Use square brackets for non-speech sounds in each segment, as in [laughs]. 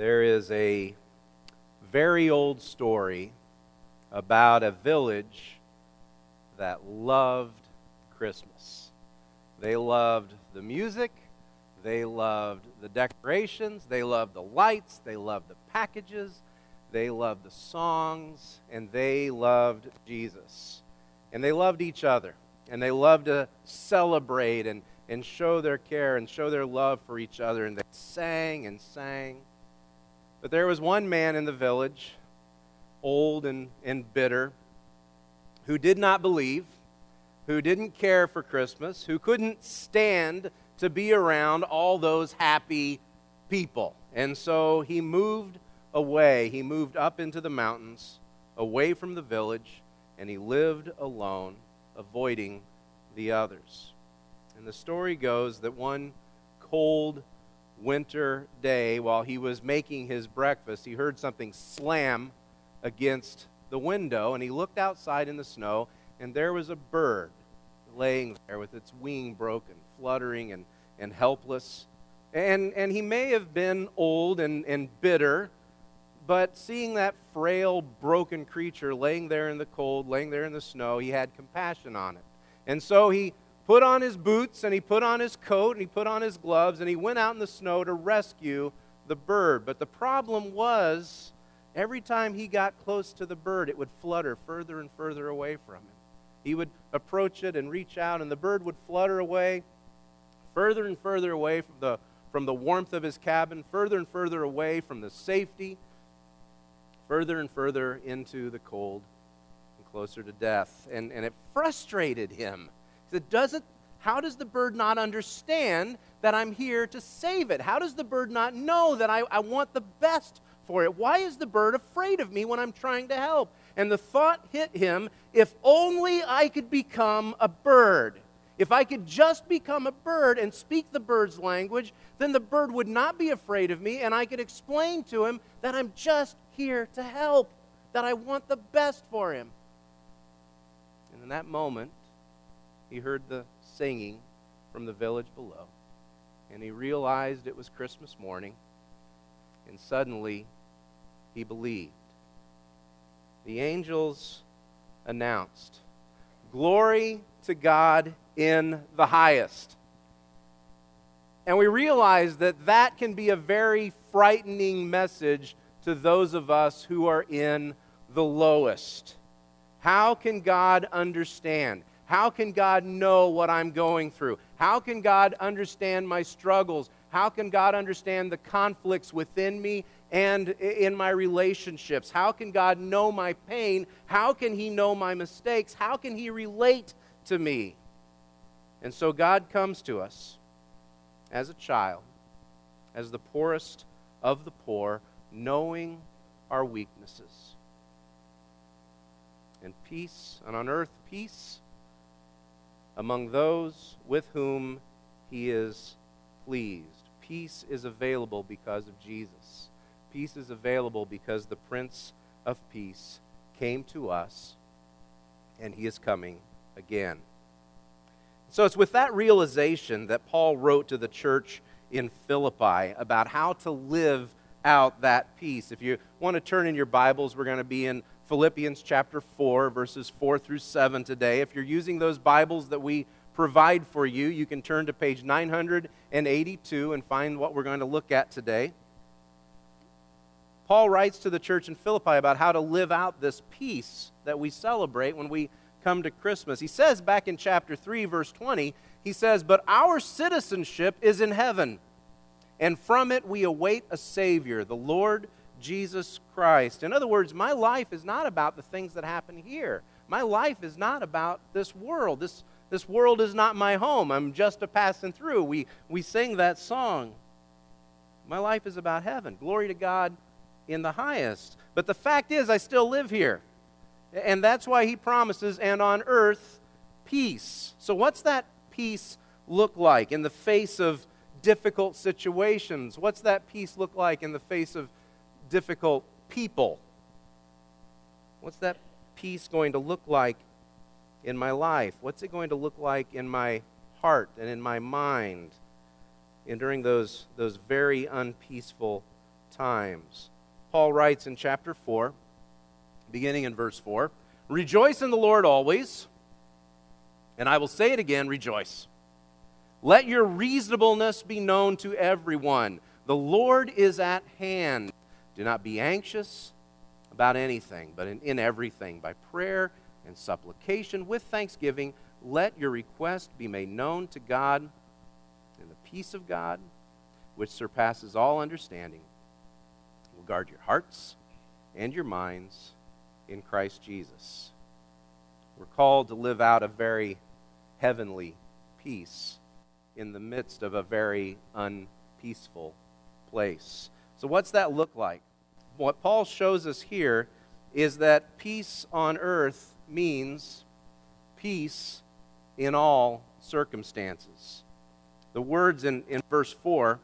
there is a very old story about a village that loved Christmas. They loved the music, they loved the decorations, they loved the lights, they loved the packages, they loved the songs, and they loved Jesus. And they loved each other, and they loved to celebrate and, and show their care and show their love for each other, and they sang and sang. But there was one man in the village, old and, and bitter, who did not believe, who didn't care for Christmas, who couldn't stand to be around all those happy people. And so he moved away. He moved up into the mountains, away from the village, and he lived alone, avoiding the others. And the story goes that one cold winter day, while he was making his breakfast, he heard something slam against the window, and he looked outside in the snow, and there was a bird laying there with its wing broken, fluttering and, and helpless. And, and he may have been old and, and bitter, but seeing that frail, broken creature laying there in the cold, laying there in the snow, he had compassion on it. And so he put on his boots and he put on his coat and he put on his gloves and he went out in the snow to rescue the bird. But the problem was, every time he got close to the bird, it would flutter further and further away from him. He would approach it and reach out, and the bird would flutter away further and further away from the, from the warmth of his cabin, further and further away from the safety, further and further into the cold and closer to death. And, and it frustrated him doesn't how does the bird not understand that I'm here to save it? How does the bird not know that I, I want the best for it? Why is the bird afraid of me when I'm trying to help? And the thought hit him if only I could become a bird. If I could just become a bird and speak the bird's language, then the bird would not be afraid of me, and I could explain to him that I'm just here to help, that I want the best for him. And in that moment, he heard the singing from the village below, and he realized it was Christmas morning, and suddenly he believed. The angels announced, Glory to God in the highest. And we realize that that can be a very frightening message to those of us who are in the lowest. How can God understand? How can God know what I'm going through? How can God understand my struggles? How can God understand the conflicts within me and in my relationships? How can God know my pain? How can He know my mistakes? How can He relate to me? And so God comes to us as a child, as the poorest of the poor, knowing our weaknesses. And peace, and on earth, peace among those with whom he is pleased. Peace is available because of Jesus. Peace is available because the Prince of Peace came to us and he is coming again. So it's with that realization that Paul wrote to the church in Philippi about how to live out that peace. If you want to turn in your Bibles, we're going to be in Philippians chapter 4, verses 4 through 7 today. If you're using those Bibles that we provide for you, you can turn to page 982 and find what we're going to look at today. Paul writes to the church in Philippi about how to live out this peace that we celebrate when we come to Christmas. He says back in chapter 3, verse 20, he says, But our citizenship is in heaven, and from it we await a Savior, the Lord Jesus Christ. In other words, my life is not about the things that happen here. My life is not about this world. This, this world is not my home. I'm just a passing through. We, we sing that song. My life is about heaven. Glory to God in the highest. But the fact is, I still live here. And that's why he promises, and on earth, peace. So, what's that peace look like in the face of difficult situations? What's that peace look like in the face of difficult people. What's that peace going to look like in my life? What's it going to look like in my heart and in my mind and during those, those very unpeaceful times. Paul writes in chapter 4, beginning in verse 4 Rejoice in the Lord always, and I will say it again rejoice. Let your reasonableness be known to everyone. The Lord is at hand. Do not be anxious about anything, but in, in everything, by prayer and supplication with thanksgiving, let your request be made known to God, and the peace of God, which surpasses all understanding, will guard your hearts and your minds in Christ Jesus. We're called to live out a very heavenly peace in the midst of a very unpeaceful place. So, what's that look like? What Paul shows us here is that peace on earth means peace in all circumstances. The words in, in verse 4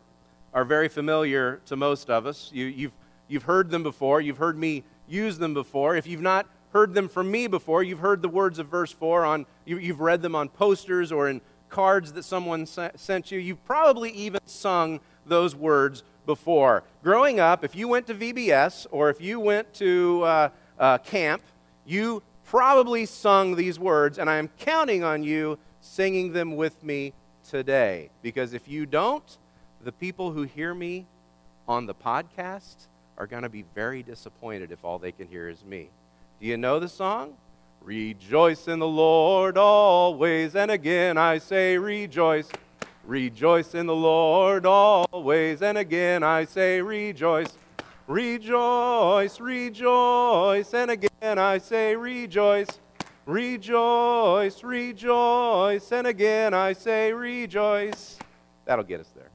are very familiar to most of us. You, you've, you've heard them before, you've heard me use them before. If you've not heard them from me before, you've heard the words of verse 4 on, you, you've read them on posters or in cards that someone sent you. You've probably even sung those words before. Growing up, if you went to VBS or if you went to uh, uh, camp, you probably sung these words, and I am counting on you singing them with me today. Because if you don't, the people who hear me on the podcast are going to be very disappointed if all they can hear is me. Do you know the song? Rejoice in the Lord always. And again I say, rejoice. Rejoice in the Lord always. And again I say, rejoice. Rejoice, rejoice. And again I say, rejoice. Rejoice, rejoice. And again I say, rejoice. That'll get us there.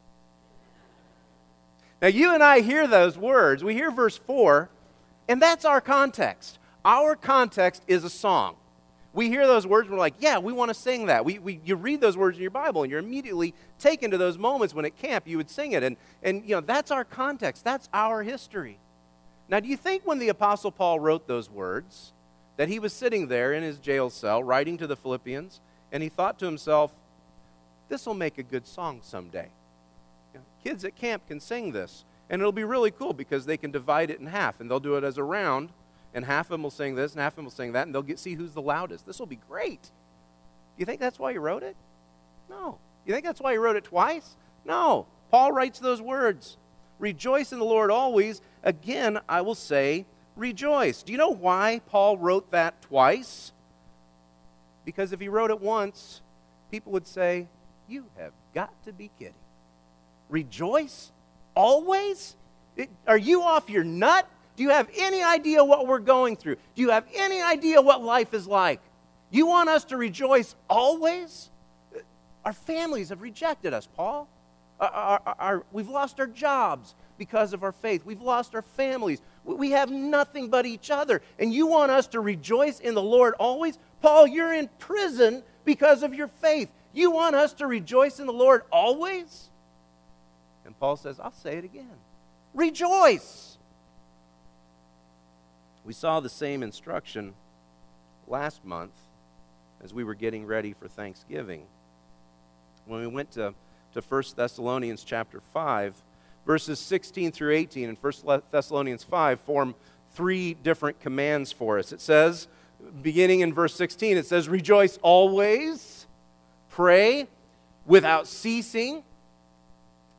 Now, you and I hear those words. We hear verse 4, and that's our context. Our context is a song. We hear those words and we're like, yeah, we want to sing that. We, we, you read those words in your Bible and you're immediately taken to those moments when at camp you would sing it. And, and you know, that's our context. That's our history. Now, do you think when the Apostle Paul wrote those words that he was sitting there in his jail cell writing to the Philippians and he thought to himself, this will make a good song someday? You know, kids at camp can sing this. And it'll be really cool because they can divide it in half and they'll do it as a round and half of them will sing this, and half of them will sing that, and they'll get see who's the loudest. This will be great. Do you think that's why he wrote it? No. You think that's why he wrote it twice? No. Paul writes those words Rejoice in the Lord always. Again, I will say, rejoice. Do you know why Paul wrote that twice? Because if he wrote it once, people would say, You have got to be kidding. Rejoice always? It, are you off your nut? Do you have any idea what we're going through? Do you have any idea what life is like? You want us to rejoice always? Our families have rejected us, Paul. Our, our, our, we've lost our jobs because of our faith. We've lost our families. We have nothing but each other. And you want us to rejoice in the Lord always? Paul, you're in prison because of your faith. You want us to rejoice in the Lord always? And Paul says, I'll say it again rejoice. We saw the same instruction last month as we were getting ready for Thanksgiving. When we went to, to 1 Thessalonians chapter 5, verses 16 through 18 in 1 Thessalonians 5 form three different commands for us. It says, beginning in verse 16, it says, Rejoice always, pray without ceasing,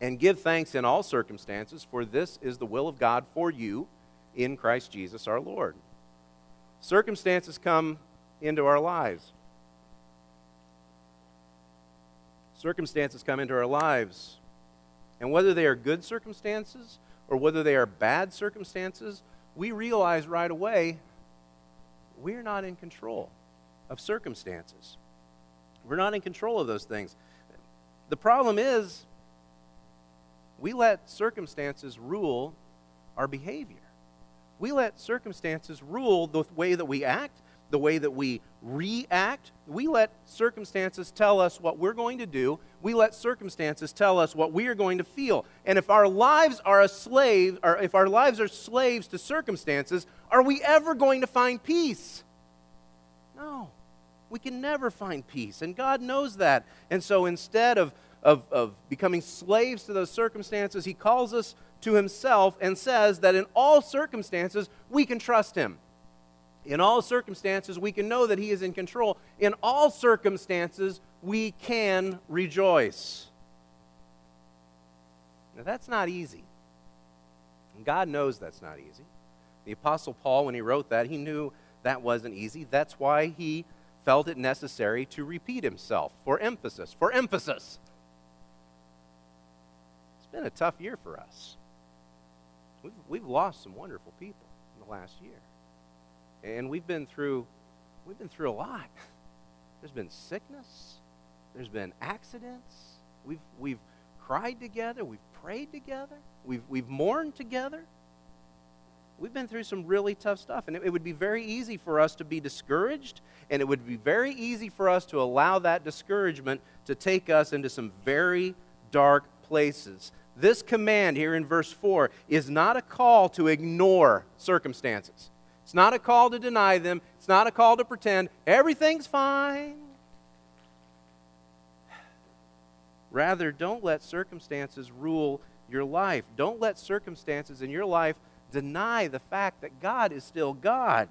and give thanks in all circumstances, for this is the will of God for you in Christ Jesus our Lord. Circumstances come into our lives. Circumstances come into our lives. And whether they are good circumstances or whether they are bad circumstances, we realize right away we're not in control of circumstances. We're not in control of those things. The problem is we let circumstances rule our behavior we let circumstances rule the way that we act, the way that we react. We let circumstances tell us what we're going to do. We let circumstances tell us what we are going to feel. And if our lives are a slave, or if our lives are slaves to circumstances, are we ever going to find peace? No. We can never find peace. And God knows that. And so instead of, of, of becoming slaves to those circumstances, He calls us to himself and says that in all circumstances we can trust him. In all circumstances, we can know that He is in control. In all circumstances, we can rejoice. Now, that's not easy. And God knows that's not easy. The Apostle Paul, when he wrote that, he knew that wasn't easy. That's why he felt it necessary to repeat himself for emphasis. For emphasis. It's been a tough year for us. We've, we've lost some wonderful people in the last year. And we've been through we've been through a lot. [laughs] There's been sickness, there's been accidents. We've we've cried together, we've prayed together, we've we've mourned together. We've been through some really tough stuff, and it, it would be very easy for us to be discouraged, and it would be very easy for us to allow that discouragement to take us into some very dark places. This command here in verse 4 is not a call to ignore circumstances. It's not a call to deny them. It's not a call to pretend everything's fine. Rather, don't let circumstances rule your life. Don't let circumstances in your life deny the fact that God is still God.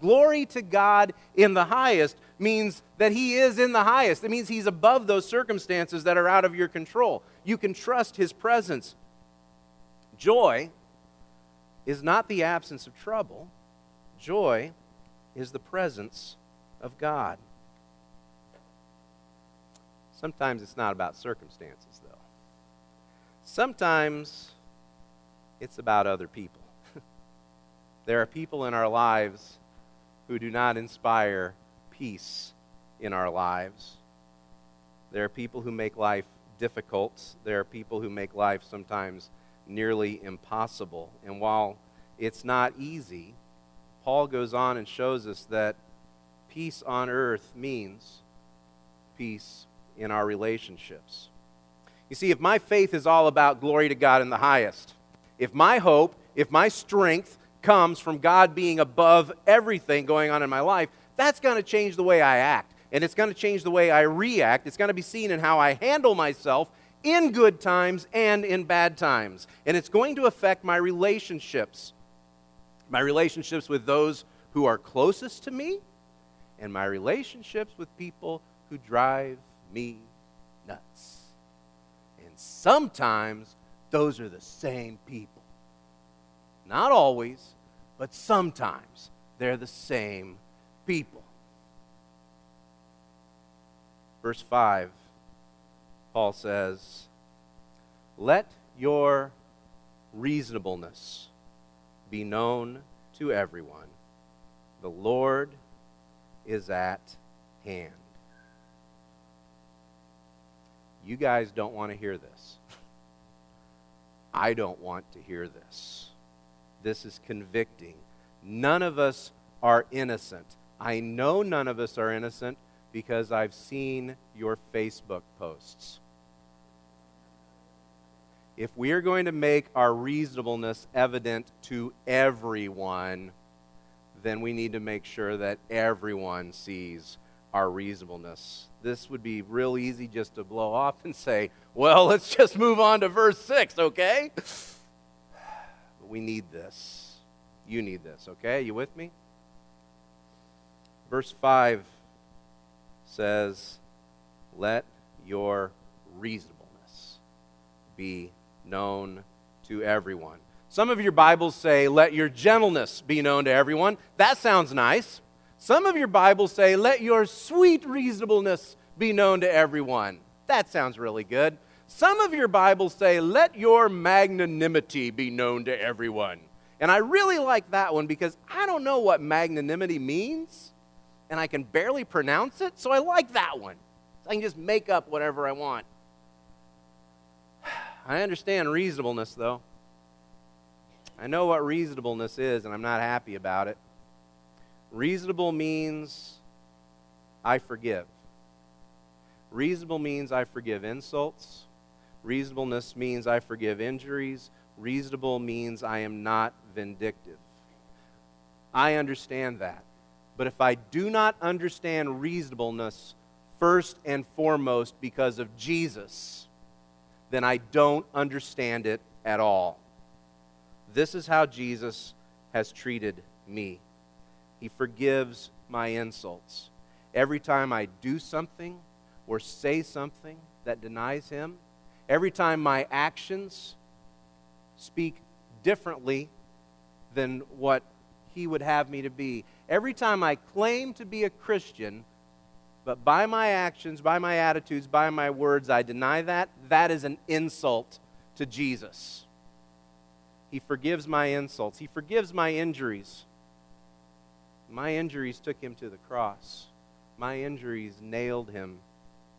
Glory to God in the highest means that He is in the highest. It means He's above those circumstances that are out of your control. You can trust His presence. Joy is not the absence of trouble, Joy is the presence of God. Sometimes it's not about circumstances, though. Sometimes it's about other people. [laughs] there are people in our lives who do not inspire peace in our lives. There are people who make life difficult. There are people who make life sometimes nearly impossible. And while it's not easy, Paul goes on and shows us that peace on earth means peace in our relationships. You see, if my faith is all about glory to God in the highest, if my hope, if my strength comes from God being above everything going on in my life, that's going to change the way I act. And it's going to change the way I react. It's going to be seen in how I handle myself in good times and in bad times. And it's going to affect my relationships my relationships with those who are closest to me, and my relationships with people who drive me nuts. And sometimes those are the same people. Not always, but sometimes they're the same people. Verse 5, Paul says, Let your reasonableness be known to everyone. The Lord is at hand. You guys don't want to hear this. I don't want to hear this. This is convicting. None of us are innocent. I know none of us are innocent because I've seen your Facebook posts if we are going to make our reasonableness evident to everyone, then we need to make sure that everyone sees our reasonableness. This would be real easy just to blow off and say, well, [laughs] let's just move on to verse 6, okay? We need this. You need this, okay? You with me? Verse 5 says, Let your reasonableness be known to everyone. Some of your Bibles say, Let your gentleness be known to everyone. That sounds nice. Some of your Bibles say, Let your sweet reasonableness be known to everyone. That sounds really good. Some of your Bibles say, Let your magnanimity be known to everyone. And I really like that one because I don't know what magnanimity means, and I can barely pronounce it, so I like that one. I can just make up whatever I want. [sighs] I understand reasonableness, though. I know what reasonableness is, and I'm not happy about it. Reasonable means I forgive. Reasonable means I forgive insults. Reasonableness means I forgive injuries. Reasonable means I am not vindictive. I understand that. But if I do not understand reasonableness first and foremost because of Jesus, then I don't understand it at all. This is how Jesus has treated me. He forgives my insults. Every time I do something or say something that denies Him, every time my actions speak differently than what He would have me to be, every time I claim to be a Christian, but by my actions, by my attitudes, by my words, I deny that, that is an insult to Jesus. He forgives my insults, He forgives my injuries. My injuries took Him to the cross, my injuries nailed Him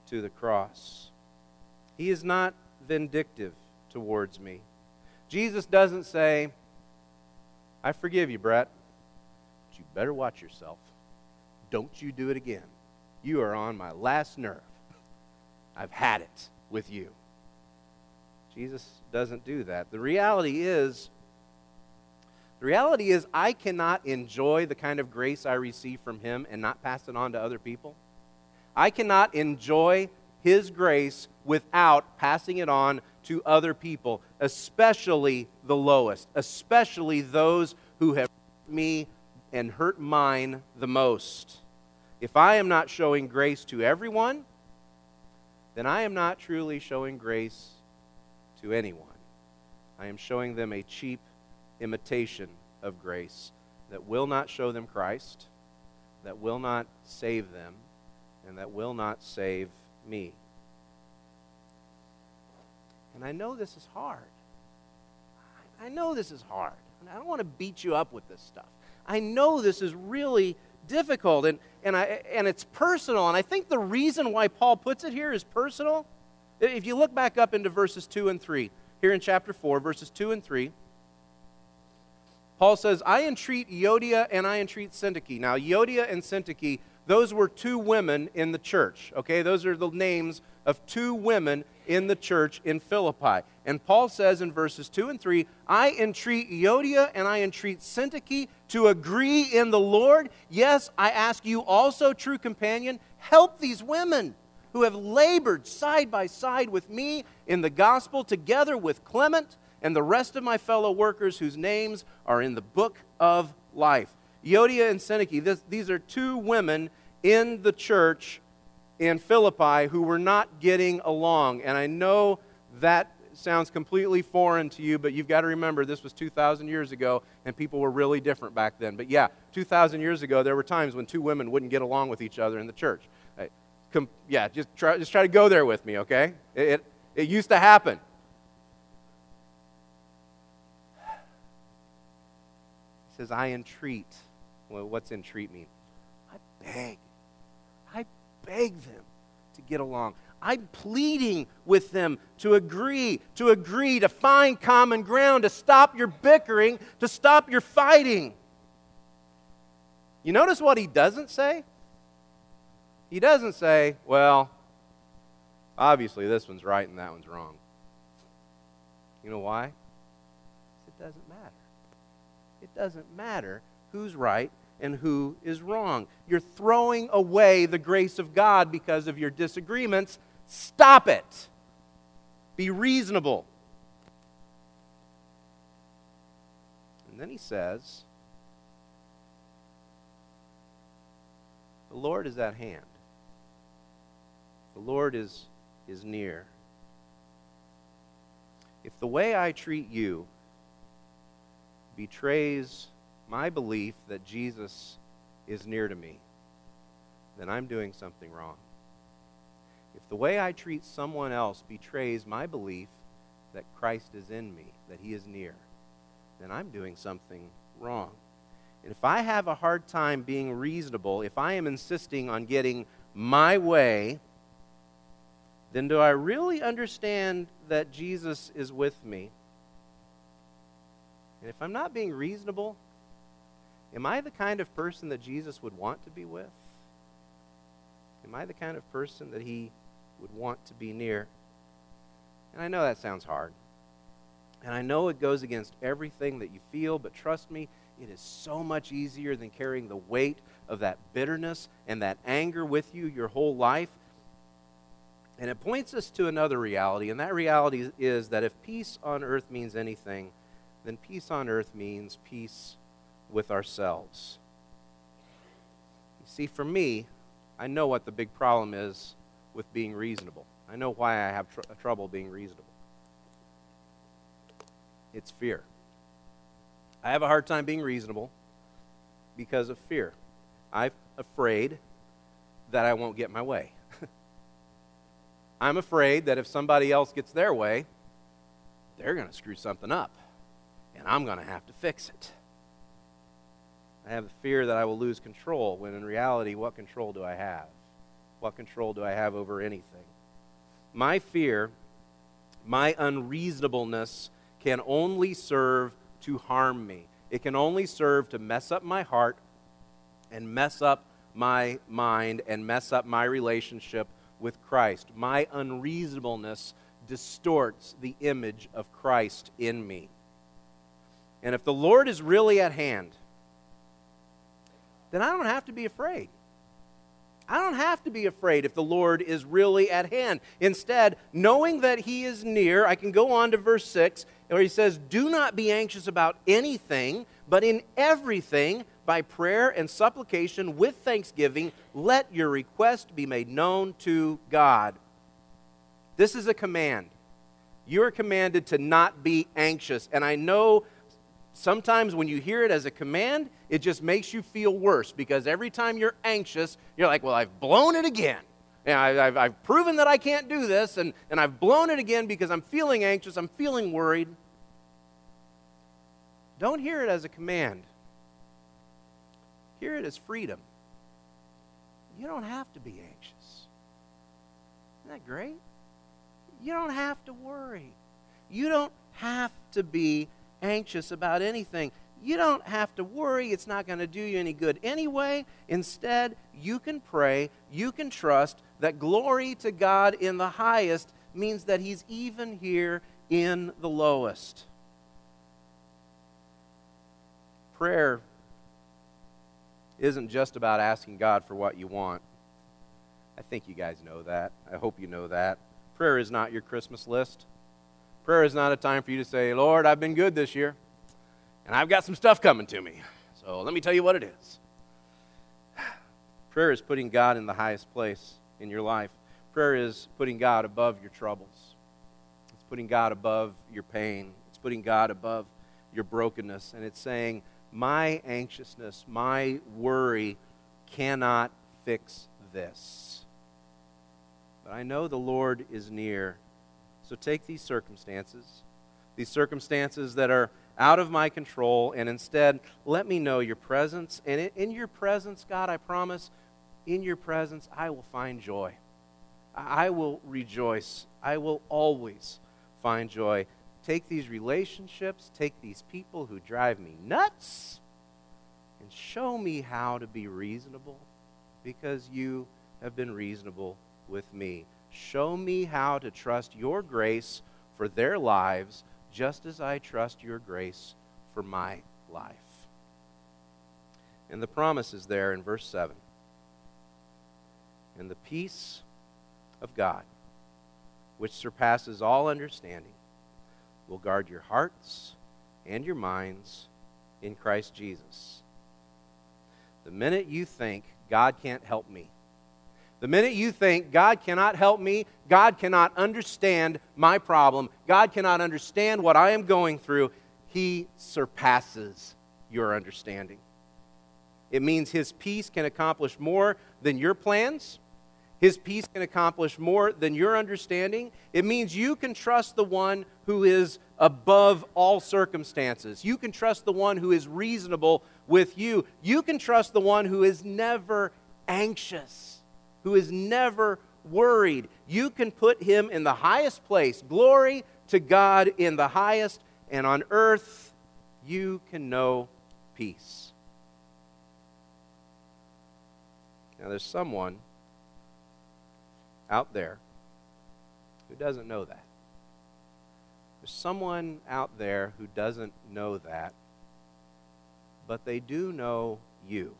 to the cross. He is not vindictive towards me. Jesus doesn't say, I forgive you, Brett, you better watch yourself. Don't you do it again. You are on my last nerve. I've had it with you. Jesus doesn't do that. The reality is, the reality is, I cannot enjoy the kind of grace I receive from Him and not pass it on to other people. I cannot enjoy His grace without passing it on to other people, especially the lowest, especially those who have me and hurt mine the most. If I am not showing grace to everyone, then I am not truly showing grace to anyone. I am showing them a cheap imitation of grace that will not show them Christ, that will not save them, and that will not save me. And I know this is hard. I know this is hard. I don't want to beat you up with this stuff. I know this is really difficult and, and, I, and it's personal. And I think the reason why Paul puts it here is personal. If you look back up into verses 2 and 3, here in chapter 4, verses 2 and 3, Paul says, I entreat Euodia and I entreat Syntyche. Now, Euodia and Syntyche, those were two women in the church, okay? Those are the names of two women in the church in Philippi. And Paul says in verses 2 and 3 I entreat Euodia and I entreat Syntyche to agree in the Lord. Yes, I ask you also, true companion, help these women who have labored side by side with me in the gospel, together with Clement and the rest of my fellow workers whose names are in the book of life. Euodia and Syntyche, this, these are two women in the church in Philippi who were not getting along. And I know that sounds completely foreign to you, but you've got to remember this was 2,000 years ago, and people were really different back then. But yeah, 2,000 years ago, there were times when two women wouldn't get along with each other in the church. Yeah, just try, just try to go there with me, okay? It, it, it used to happen. He says, I entreat. Well, what's entreat mean? I beg beg them to get along. I'm pleading with them to agree, to agree, to find common ground, to stop your bickering, to stop your fighting. You notice what he doesn't say? He doesn't say, well, obviously this one's right and that one's wrong. You know why? It doesn't matter. It doesn't matter who's right and who is wrong. You're throwing away the grace of God because of your disagreements. Stop it. Be reasonable. And then he says, The Lord is at hand. The Lord is, is near. If the way I treat you betrays my belief that Jesus is near to me, then I'm doing something wrong. If the way I treat someone else betrays my belief that Christ is in me, that he is near, then I'm doing something wrong. And if I have a hard time being reasonable, if I am insisting on getting my way, then do I really understand that Jesus is with me? And if I'm not being reasonable, Am I the kind of person that Jesus would want to be with? Am I the kind of person that he would want to be near? And I know that sounds hard. And I know it goes against everything that you feel, but trust me, it is so much easier than carrying the weight of that bitterness and that anger with you your whole life. And it points us to another reality, and that reality is that if peace on earth means anything, then peace on earth means peace with ourselves. You see, for me, I know what the big problem is with being reasonable. I know why I have tr- trouble being reasonable. It's fear. I have a hard time being reasonable because of fear. I'm afraid that I won't get my way. [laughs] I'm afraid that if somebody else gets their way, they're going to screw something up, and I'm going to have to fix it. I have the fear that I will lose control, when in reality, what control do I have? What control do I have over anything? My fear, my unreasonableness, can only serve to harm me. It can only serve to mess up my heart and mess up my mind and mess up my relationship with Christ. My unreasonableness distorts the image of Christ in me. And if the Lord is really at hand, then I don't have to be afraid. I don't have to be afraid if the Lord is really at hand. Instead, knowing that He is near, I can go on to verse 6 where He says, Do not be anxious about anything, but in everything, by prayer and supplication with thanksgiving, let your request be made known to God. This is a command. You are commanded to not be anxious. And I know sometimes when you hear it as a command, it just makes you feel worse because every time you're anxious, you're like, well, I've blown it again. And I've, I've proven that I can't do this, and, and I've blown it again because I'm feeling anxious, I'm feeling worried. Don't hear it as a command, hear it as freedom. You don't have to be anxious. Isn't that great? You don't have to worry. You don't have to be anxious about anything. You don't have to worry. It's not going to do you any good anyway. Instead, you can pray, you can trust that glory to God in the highest means that He's even here in the lowest. Prayer isn't just about asking God for what you want. I think you guys know that. I hope you know that. Prayer is not your Christmas list. Prayer is not a time for you to say, Lord, I've been good this year, and I've got some stuff coming to me. So let me tell you what it is. Prayer is putting God in the highest place in your life. Prayer is putting God above your troubles. It's putting God above your pain. It's putting God above your brokenness. And it's saying, My anxiousness, my worry cannot fix this. But I know the Lord is near so take these circumstances, these circumstances that are out of my control, and instead let me know your presence. And in your presence, God, I promise, in your presence, I will find joy. I will rejoice. I will always find joy. Take these relationships, take these people who drive me nuts, and show me how to be reasonable because you have been reasonable with me. Show me how to trust your grace for their lives just as I trust your grace for my life. And the promise is there in verse 7. And the peace of God, which surpasses all understanding, will guard your hearts and your minds in Christ Jesus. The minute you think, God can't help me, the minute you think, God cannot help me, God cannot understand my problem, God cannot understand what I am going through, He surpasses your understanding. It means His peace can accomplish more than your plans. His peace can accomplish more than your understanding. It means you can trust the one who is above all circumstances. You can trust the one who is reasonable with you. You can trust the one who is never anxious who is never worried. You can put him in the highest place. Glory to God in the highest, and on earth you can know peace. Now, there's someone out there who doesn't know that. There's someone out there who doesn't know that, but they do know you.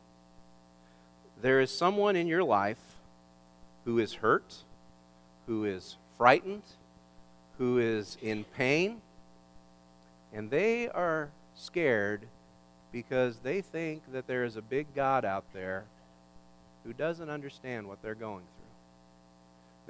There is someone in your life who is hurt, who is frightened, who is in pain, And they are scared because they think that there is a big God out there who doesn't understand what they're going through.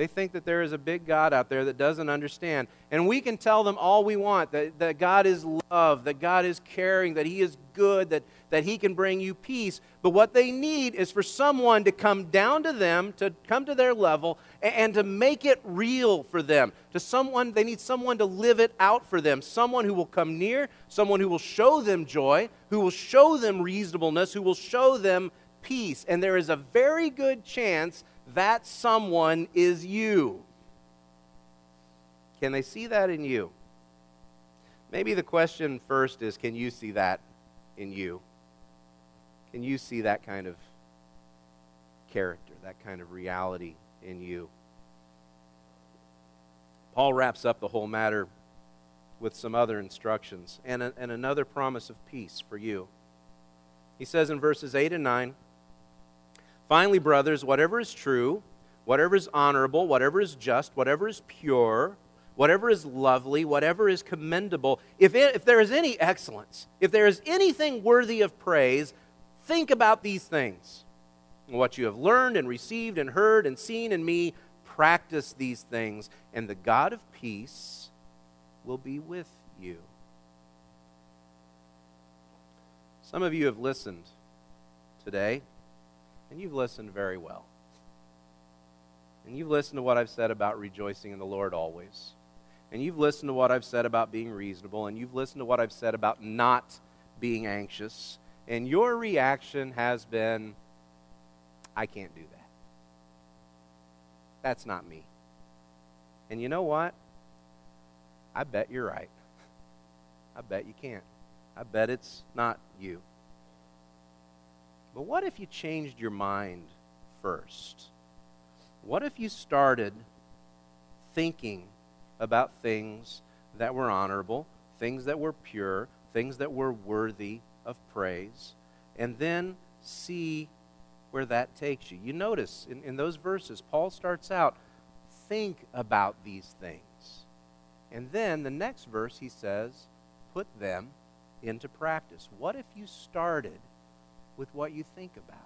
They think that there is a big God out there that doesn't understand. And we can tell them all we want that, that God is love, that God is caring, that He is good, that, that He can bring you peace. But what they need is for someone to come down to them, to come to their level, and, and to make it real for them. To someone, they need someone to live it out for them. Someone who will come near, someone who will show them joy, who will show them reasonableness, who will show them peace. And there is a very good chance that someone is you. Can they see that in you? Maybe the question first is can you see that in you? Can you see that kind of character, that kind of reality in you? Paul wraps up the whole matter with some other instructions and, a, and another promise of peace for you. He says in verses 8 and 9, Finally, brothers, whatever is true, whatever is honorable, whatever is just, whatever is pure, whatever is lovely, whatever is commendable, if, it, if there is any excellence, if there is anything worthy of praise, think about these things. What you have learned and received and heard and seen in me, practice these things, and the God of peace will be with you. Some of you have listened today and you've listened very well. And you've listened to what I've said about rejoicing in the Lord always. And you've listened to what I've said about being reasonable. And you've listened to what I've said about not being anxious. And your reaction has been, I can't do that. That's not me. And you know what? I bet you're right. [laughs] I bet you can't. I bet it's not you. But what if you changed your mind first? What if you started thinking about things that were honorable, things that were pure, things that were worthy of praise, and then see where that takes you? You notice in, in those verses, Paul starts out, think about these things. And then the next verse, he says, put them into practice. What if you started with what you think about?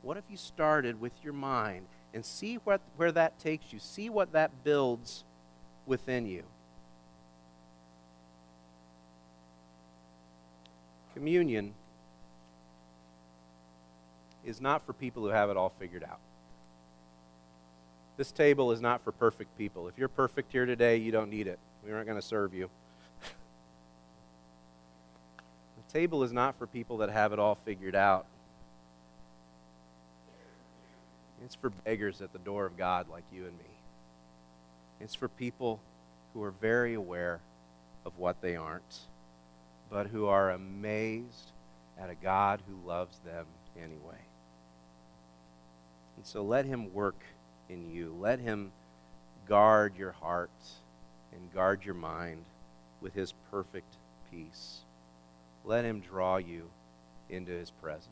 What if you started with your mind and see what, where that takes you? See what that builds within you. Communion is not for people who have it all figured out. This table is not for perfect people. If you're perfect here today, you don't need it. We aren't going to serve you. [laughs] the table is not for people that have it all figured out. It's for beggars at the door of God like you and me. It's for people who are very aware of what they aren't, but who are amazed at a God who loves them anyway. And so let Him work in you. Let Him guard your heart and guard your mind with His perfect peace. Let Him draw you into His presence.